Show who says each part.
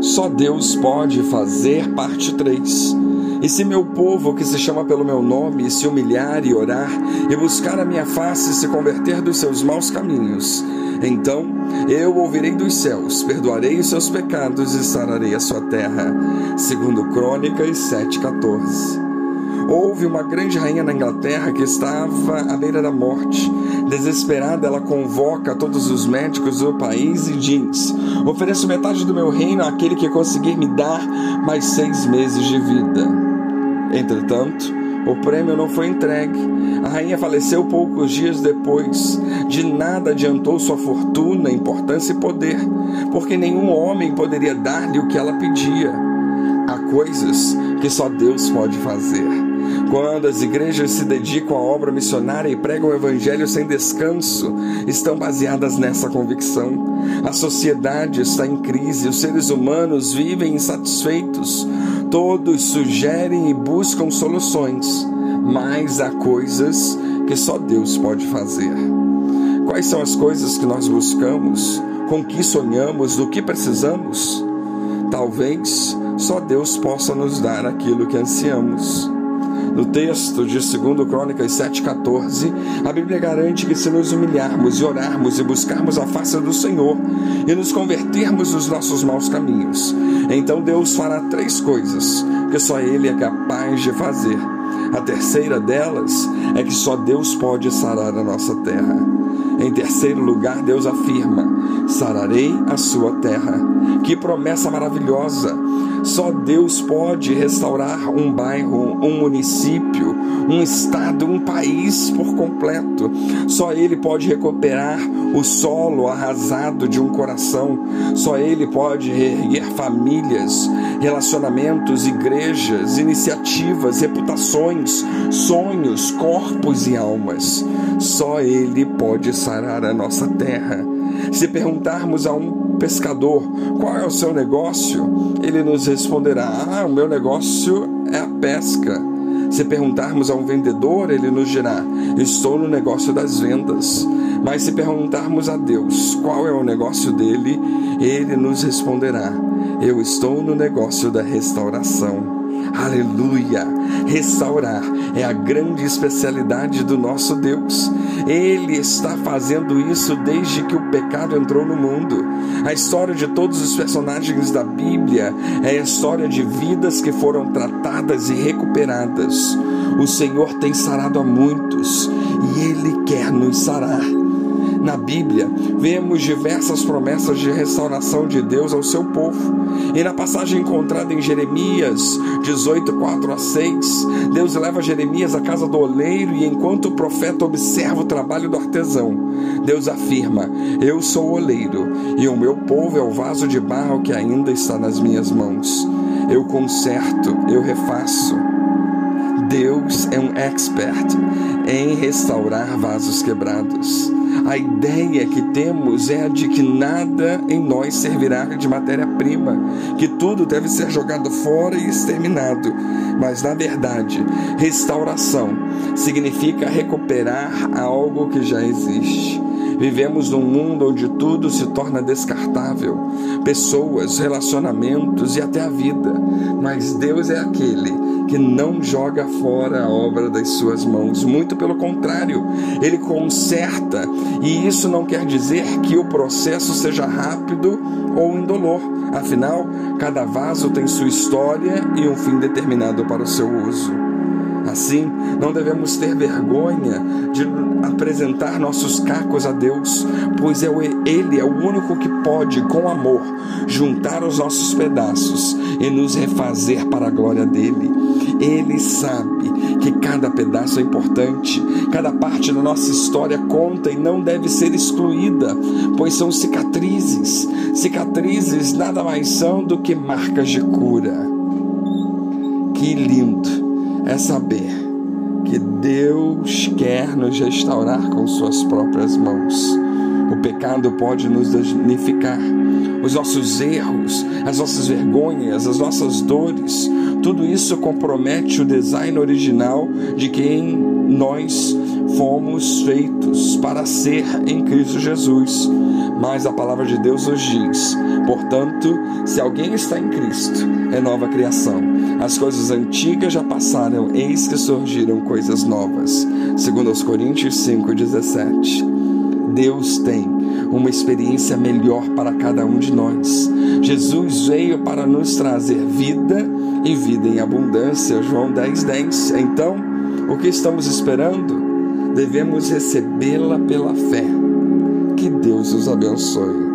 Speaker 1: Só Deus pode fazer parte 3. E se meu povo, que se chama pelo meu nome, se humilhar e orar, e buscar a minha face e se converter dos seus maus caminhos, então eu ouvirei dos céus, perdoarei os seus pecados e sararei a sua terra. Segundo Crônicas 7,14. Houve uma grande rainha na Inglaterra que estava à beira da morte. Desesperada, ela convoca todos os médicos do país e diz: Ofereço metade do meu reino àquele que conseguir me dar mais seis meses de vida. Entretanto, o prêmio não foi entregue. A rainha faleceu poucos dias depois. De nada adiantou sua fortuna, importância e poder, porque nenhum homem poderia dar-lhe o que ela pedia. Há coisas que só Deus pode fazer. Quando as igrejas se dedicam à obra missionária e pregam o evangelho sem descanso, estão baseadas nessa convicção. A sociedade está em crise, os seres humanos vivem insatisfeitos, todos sugerem e buscam soluções, mas há coisas que só Deus pode fazer. Quais são as coisas que nós buscamos? Com que sonhamos? Do que precisamos? Talvez só Deus possa nos dar aquilo que ansiamos. No texto de 2 Crônicas 7,14, a Bíblia garante que se nos humilharmos e orarmos e buscarmos a face do Senhor e nos convertermos dos nossos maus caminhos, então Deus fará três coisas que só Ele é capaz de fazer. A terceira delas é que só Deus pode sarar a nossa terra. Em terceiro lugar, Deus afirma: sararei a sua terra. Que promessa maravilhosa! Só Deus pode restaurar um bairro, um município, um estado, um país por completo. Só Ele pode recuperar o solo arrasado de um coração. Só Ele pode reerguer famílias, relacionamentos, igrejas, iniciativas, reputações, sonhos, corpos e almas. Só Ele pode sarar a nossa terra. Se perguntarmos a um pescador qual é o seu negócio, ele nos responderá: Ah, o meu negócio é a pesca. Se perguntarmos a um vendedor, ele nos dirá: Estou no negócio das vendas. Mas se perguntarmos a Deus qual é o negócio dele, ele nos responderá: Eu estou no negócio da restauração. Aleluia! Restaurar é a grande especialidade do nosso Deus. Ele está fazendo isso desde que o pecado entrou no mundo. A história de todos os personagens da Bíblia é a história de vidas que foram tratadas e recuperadas. O Senhor tem sarado a muitos e Ele quer nos sarar. Na Bíblia, vemos diversas promessas de restauração de Deus ao seu povo. E na passagem encontrada em Jeremias 18, 4 a 6, Deus leva Jeremias à casa do oleiro e enquanto o profeta observa o trabalho do artesão, Deus afirma: Eu sou o oleiro e o meu povo é o vaso de barro que ainda está nas minhas mãos. Eu conserto, eu refaço. Deus é um expert em restaurar vasos quebrados. A ideia que temos é a de que nada em nós servirá de matéria-prima, que tudo deve ser jogado fora e exterminado. Mas, na verdade, restauração significa recuperar algo que já existe. Vivemos num mundo onde tudo se torna descartável: pessoas, relacionamentos e até a vida. Mas Deus é aquele que não joga fora a obra das suas mãos, muito pelo contrário, ele conserta, e isso não quer dizer que o processo seja rápido ou indolor. Afinal, cada vaso tem sua história e um fim determinado para o seu uso. Assim, não devemos ter vergonha de apresentar nossos cacos a Deus, pois é Ele é o único que pode, com amor, juntar os nossos pedaços e nos refazer para a glória dele. Ele sabe que cada pedaço é importante, cada parte da nossa história conta e não deve ser excluída, pois são cicatrizes. Cicatrizes nada mais são do que marcas de cura. Que lindo! É saber que Deus quer nos restaurar com Suas próprias mãos. O pecado pode nos danificar, os nossos erros, as nossas vergonhas, as nossas dores, tudo isso compromete o design original de quem nós fomos feitos para ser em Cristo Jesus. Mas a palavra de Deus nos diz: Portanto, se alguém está em Cristo, é nova criação. As coisas antigas já passaram, eis que surgiram coisas novas. Segundo aos Coríntios 5:17. Deus tem uma experiência melhor para cada um de nós. Jesus veio para nos trazer vida e vida em abundância. João 10:10. 10. Então, o que estamos esperando? Devemos recebê-la pela fé. Que Deus os abençoe.